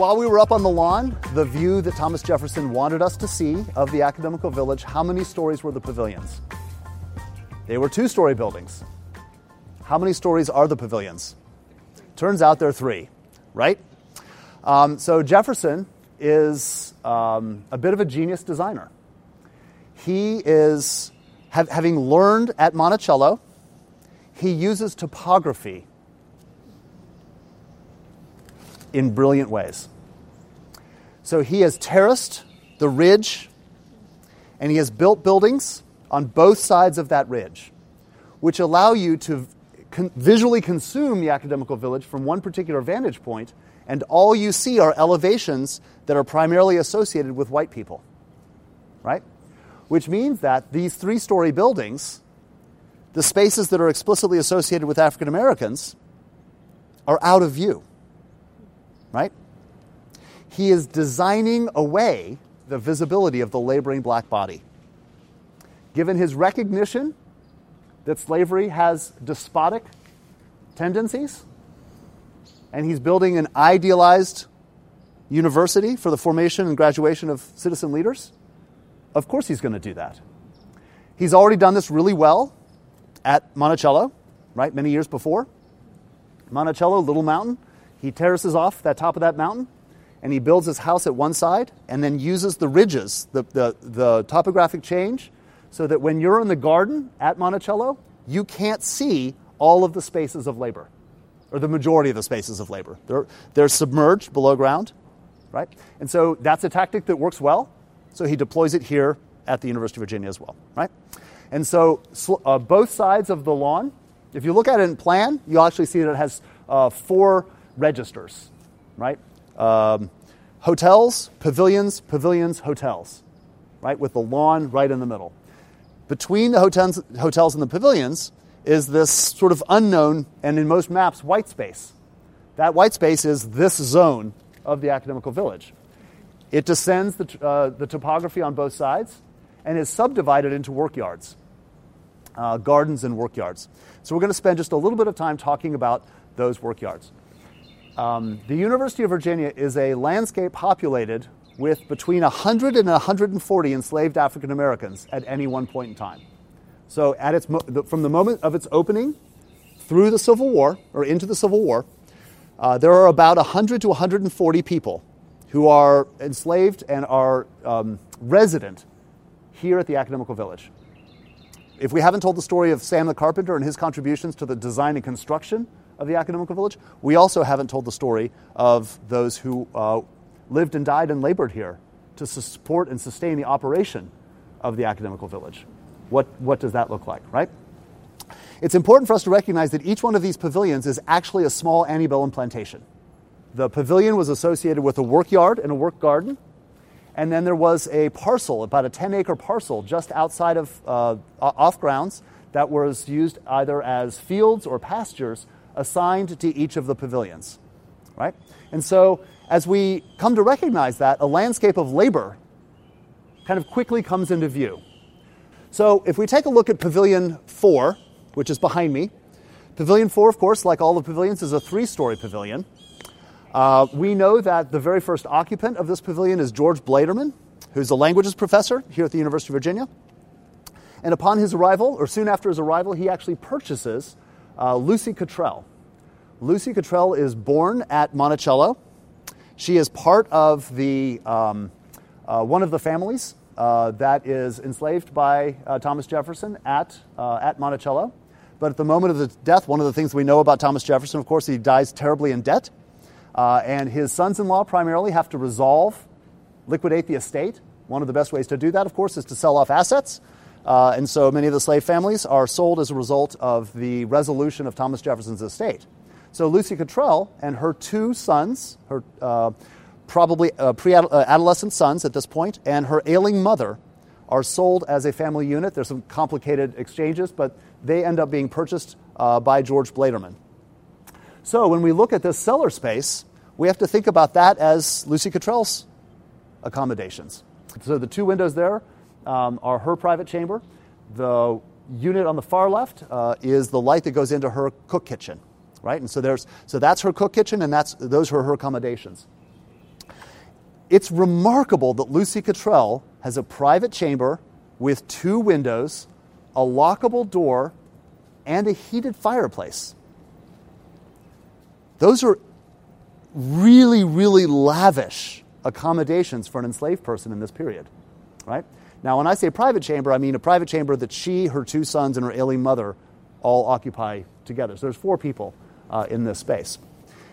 while we were up on the lawn, the view that Thomas Jefferson wanted us to see of the academical village, how many stories were the pavilions? They were two story buildings. How many stories are the pavilions? Turns out there are three, right? Um, so Jefferson is um, a bit of a genius designer. He is, have, having learned at Monticello, he uses topography in brilliant ways. So he has terraced the ridge and he has built buildings on both sides of that ridge, which allow you to con- visually consume the academical village from one particular vantage point, and all you see are elevations that are primarily associated with white people. Right? Which means that these three story buildings, the spaces that are explicitly associated with African Americans, are out of view right? He is designing away the visibility of the laboring black body. Given his recognition that slavery has despotic tendencies, and he's building an idealized university for the formation and graduation of citizen leaders, of course he's going to do that. He's already done this really well at Monticello, right, many years before. Monticello, Little Mountain, he terraces off that top of that mountain and he builds his house at one side and then uses the ridges, the, the, the topographic change, so that when you're in the garden at Monticello, you can't see all of the spaces of labor, or the majority of the spaces of labor. They're, they're submerged below ground, right? And so that's a tactic that works well. So he deploys it here at the University of Virginia as well, right? And so uh, both sides of the lawn, if you look at it in plan, you'll actually see that it has uh, four registers, right? Um, hotels, pavilions, pavilions, hotels, right? With the lawn right in the middle. Between the hotels, hotels and the pavilions is this sort of unknown, and in most maps, white space. That white space is this zone of the academical village. It descends the, uh, the topography on both sides and is subdivided into workyards, uh, gardens and workyards. So we're going to spend just a little bit of time talking about those workyards. Um, the University of Virginia is a landscape populated with between 100 and 140 enslaved African Americans at any one point in time. So, at its mo- from the moment of its opening through the Civil War or into the Civil War, uh, there are about 100 to 140 people who are enslaved and are um, resident here at the Academical Village. If we haven't told the story of Sam the Carpenter and his contributions to the design and construction of the academical village. We also haven't told the story of those who uh, lived and died and labored here to support and sustain the operation of the academical village. What, what does that look like, right? It's important for us to recognize that each one of these pavilions is actually a small antebellum plantation. The pavilion was associated with a work yard and a work garden, and then there was a parcel, about a 10 acre parcel, just outside of uh, off grounds that was used either as fields or pastures assigned to each of the pavilions, right? And so, as we come to recognize that, a landscape of labor kind of quickly comes into view. So, if we take a look at Pavilion 4, which is behind me, Pavilion 4, of course, like all the pavilions, is a three story pavilion. Uh, we know that the very first occupant of this pavilion is George Blaettermann, who's a languages professor here at the University of Virginia. And upon his arrival, or soon after his arrival, he actually purchases uh, Lucy Cottrell. Lucy Cottrell is born at Monticello. She is part of the um, uh, one of the families uh, that is enslaved by uh, Thomas Jefferson at uh, at Monticello. But at the moment of the death, one of the things we know about Thomas Jefferson, of course, he dies terribly in debt, uh, and his sons-in-law primarily have to resolve, liquidate the estate. One of the best ways to do that, of course, is to sell off assets. Uh, and so many of the slave families are sold as a result of the resolution of Thomas Jefferson's estate. So Lucy Cottrell and her two sons, her uh, probably uh, pre-adolescent sons at this point, and her ailing mother are sold as a family unit. There's some complicated exchanges, but they end up being purchased uh, by George Blaettermann. So when we look at this cellar space, we have to think about that as Lucy Cottrell's accommodations. So the two windows there um, are her private chamber. The unit on the far left uh, is the light that goes into her cook kitchen, right? And so there's so that's her cook kitchen, and that's those are her accommodations. it's remarkable that Lucy Cottrell has a private chamber with two windows, a lockable door, and a heated fireplace. Those are really, really lavish accommodations for an enslaved person in this period, right? Now, when I say private chamber, I mean a private chamber that she, her two sons, and her ailing mother all occupy together. So there's four people uh, in this space.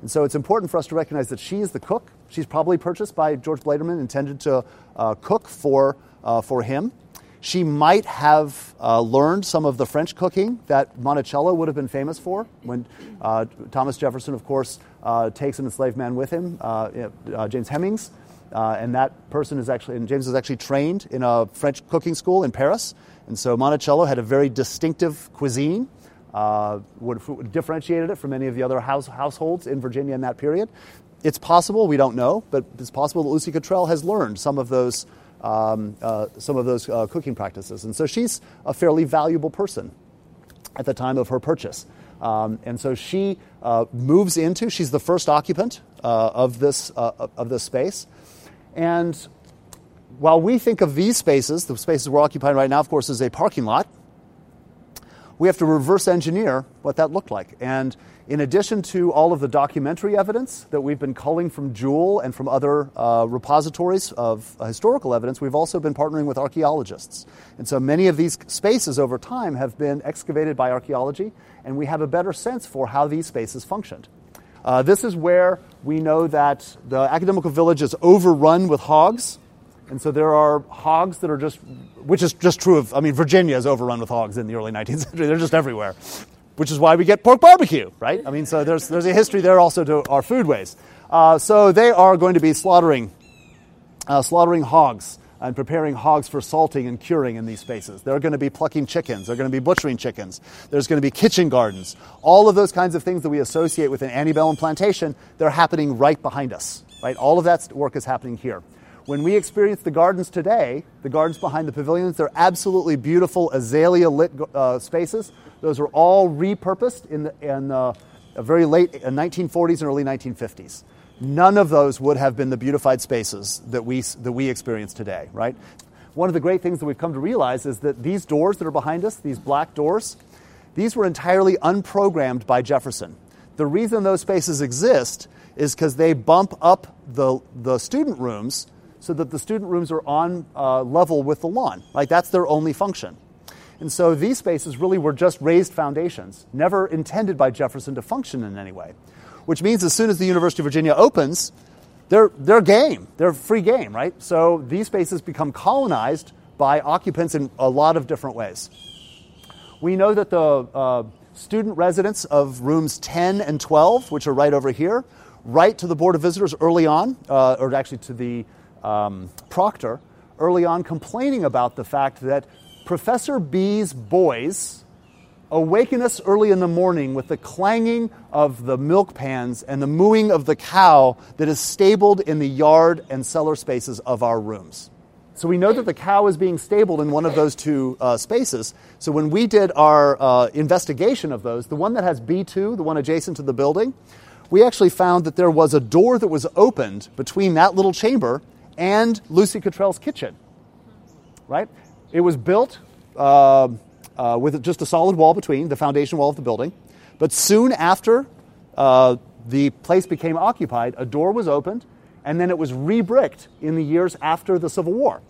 And so it's important for us to recognize that she is the cook. She's probably purchased by George Blaettermann, intended to uh, cook for, uh, for him. She might have uh, learned some of the French cooking that Monticello would have been famous for when uh, Thomas Jefferson, of course, uh, takes an enslaved man with him, James Hemings. And that person is actually, and James is actually trained in a French cooking school in Paris. And so Monticello had a very distinctive cuisine uh, would, differentiated it from any of the other house, households in Virginia in that period. It's possible, we don't know, but it's possible that Lucy Cottrell has learned some of those, um, uh, some of those uh, cooking practices. And so she's a fairly valuable person at the time of her purchase. Um, and so she uh, moves into, she's the first occupant uh, of, this, uh, of this space. And while we think of these spaces, the spaces we're occupying right now, of course, is a parking lot, we have to reverse engineer what that looked like. And in addition to all of the documentary evidence that we've been culling from Jewell and from other uh, repositories of uh, historical evidence, we've also been partnering with archaeologists. And so many of these spaces over time have been excavated by archaeology, and we have a better sense for how these spaces functioned. Uh, this is where we know that the academical village is overrun with hogs. And so there are hogs that are just, which is just true of, I mean, Virginia is overrun with hogs in the early 19th century. They're just everywhere, which is why we get pork barbecue, right? I mean, so there's, there's a history there also to our foodways. Uh, so they are going to be slaughtering, uh, slaughtering hogs and preparing hogs for salting and curing in these spaces. They're going to be plucking chickens. They're going to be butchering chickens. There's going to be kitchen gardens. All of those kinds of things that we associate with an antebellum plantation, they're happening right behind us, right? All of that work is happening here. When we experience the gardens today, the gardens behind the pavilions, they're absolutely beautiful azalea lit uh, spaces. Those were all repurposed in the, in the very late 1940s and early 1950s. None of those would have been the beautified spaces that we, that we experience today, right? One of the great things that we've come to realize is that these doors that are behind us, these black doors, these were entirely unprogrammed by Jefferson. The reason those spaces exist is because they bump up the, the student rooms so that the student rooms are on uh, level with the lawn. Like that's their only function. And so these spaces really were just raised foundations, never intended by Jefferson to function in any way. Which means as soon as the University of Virginia opens, they're, they're game. They're free game, right? So these spaces become colonized by occupants in a lot of different ways. We know that the uh, student residents of rooms 10 and 12, which are right over here, write to the Board of Visitors early on, uh, or actually to the um, Proctor early on complaining about the fact that Professor B's boys awaken us early in the morning with the clanging of the milk pans and the mooing of the cow that is stabled in the yard and cellar spaces of our rooms. So we know that the cow is being stabled in one of those two uh, spaces. So when we did our uh, investigation of those, the one that has B2, the one adjacent to the building, we actually found that there was a door that was opened between that little chamber and Lucy Cottrell's kitchen. Right? It was built uh, uh, with just a solid wall between, the foundation wall of the building. But soon after uh, the place became occupied, a door was opened, and then it was rebricked in the years after the Civil War.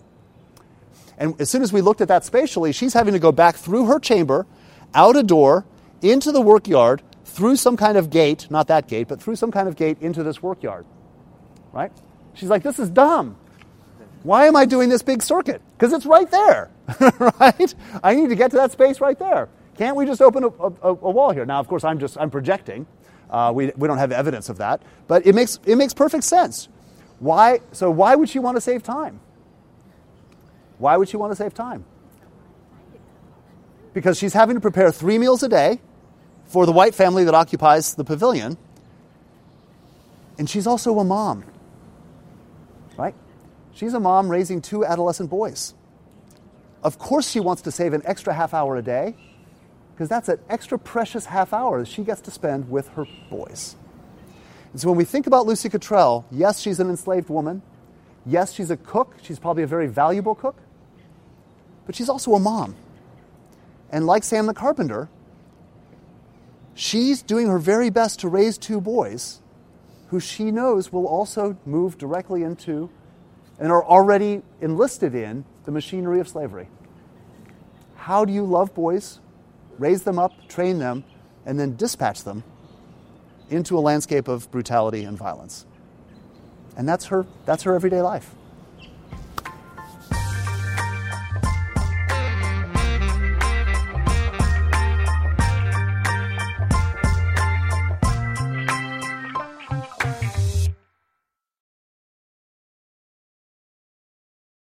And as soon as we looked at that spatially, she's having to go back through her chamber, out a door, into the workyard, through some kind of gate, not that gate, but through some kind of gate into this workyard. Right? She's like, this is dumb. Why am I doing this big circuit? Because it's right there, right? I need to get to that space right there. Can't we just open a, a, a wall here? Now, of course, I'm just I'm projecting. Uh, we, we don't have evidence of that, but it makes it makes perfect sense. Why? So why would she want to save time? Why would she want to save time? Because she's having to prepare three meals a day for the white family that occupies the pavilion, and she's also a mom right? She's a mom raising two adolescent boys. Of course, she wants to save an extra half hour a day because that's an extra precious half hour that she gets to spend with her boys. And so when we think about Lucy Cottrell, yes, she's an enslaved woman. Yes, she's a cook. She's probably a very valuable cook. But she's also a mom. And like Sam the carpenter, she's doing her very best to raise two boys who she knows will also move directly into and are already enlisted in the machinery of slavery. How do you love boys, raise them up, train them, and then dispatch them into a landscape of brutality and violence? And that's her, that's her everyday life.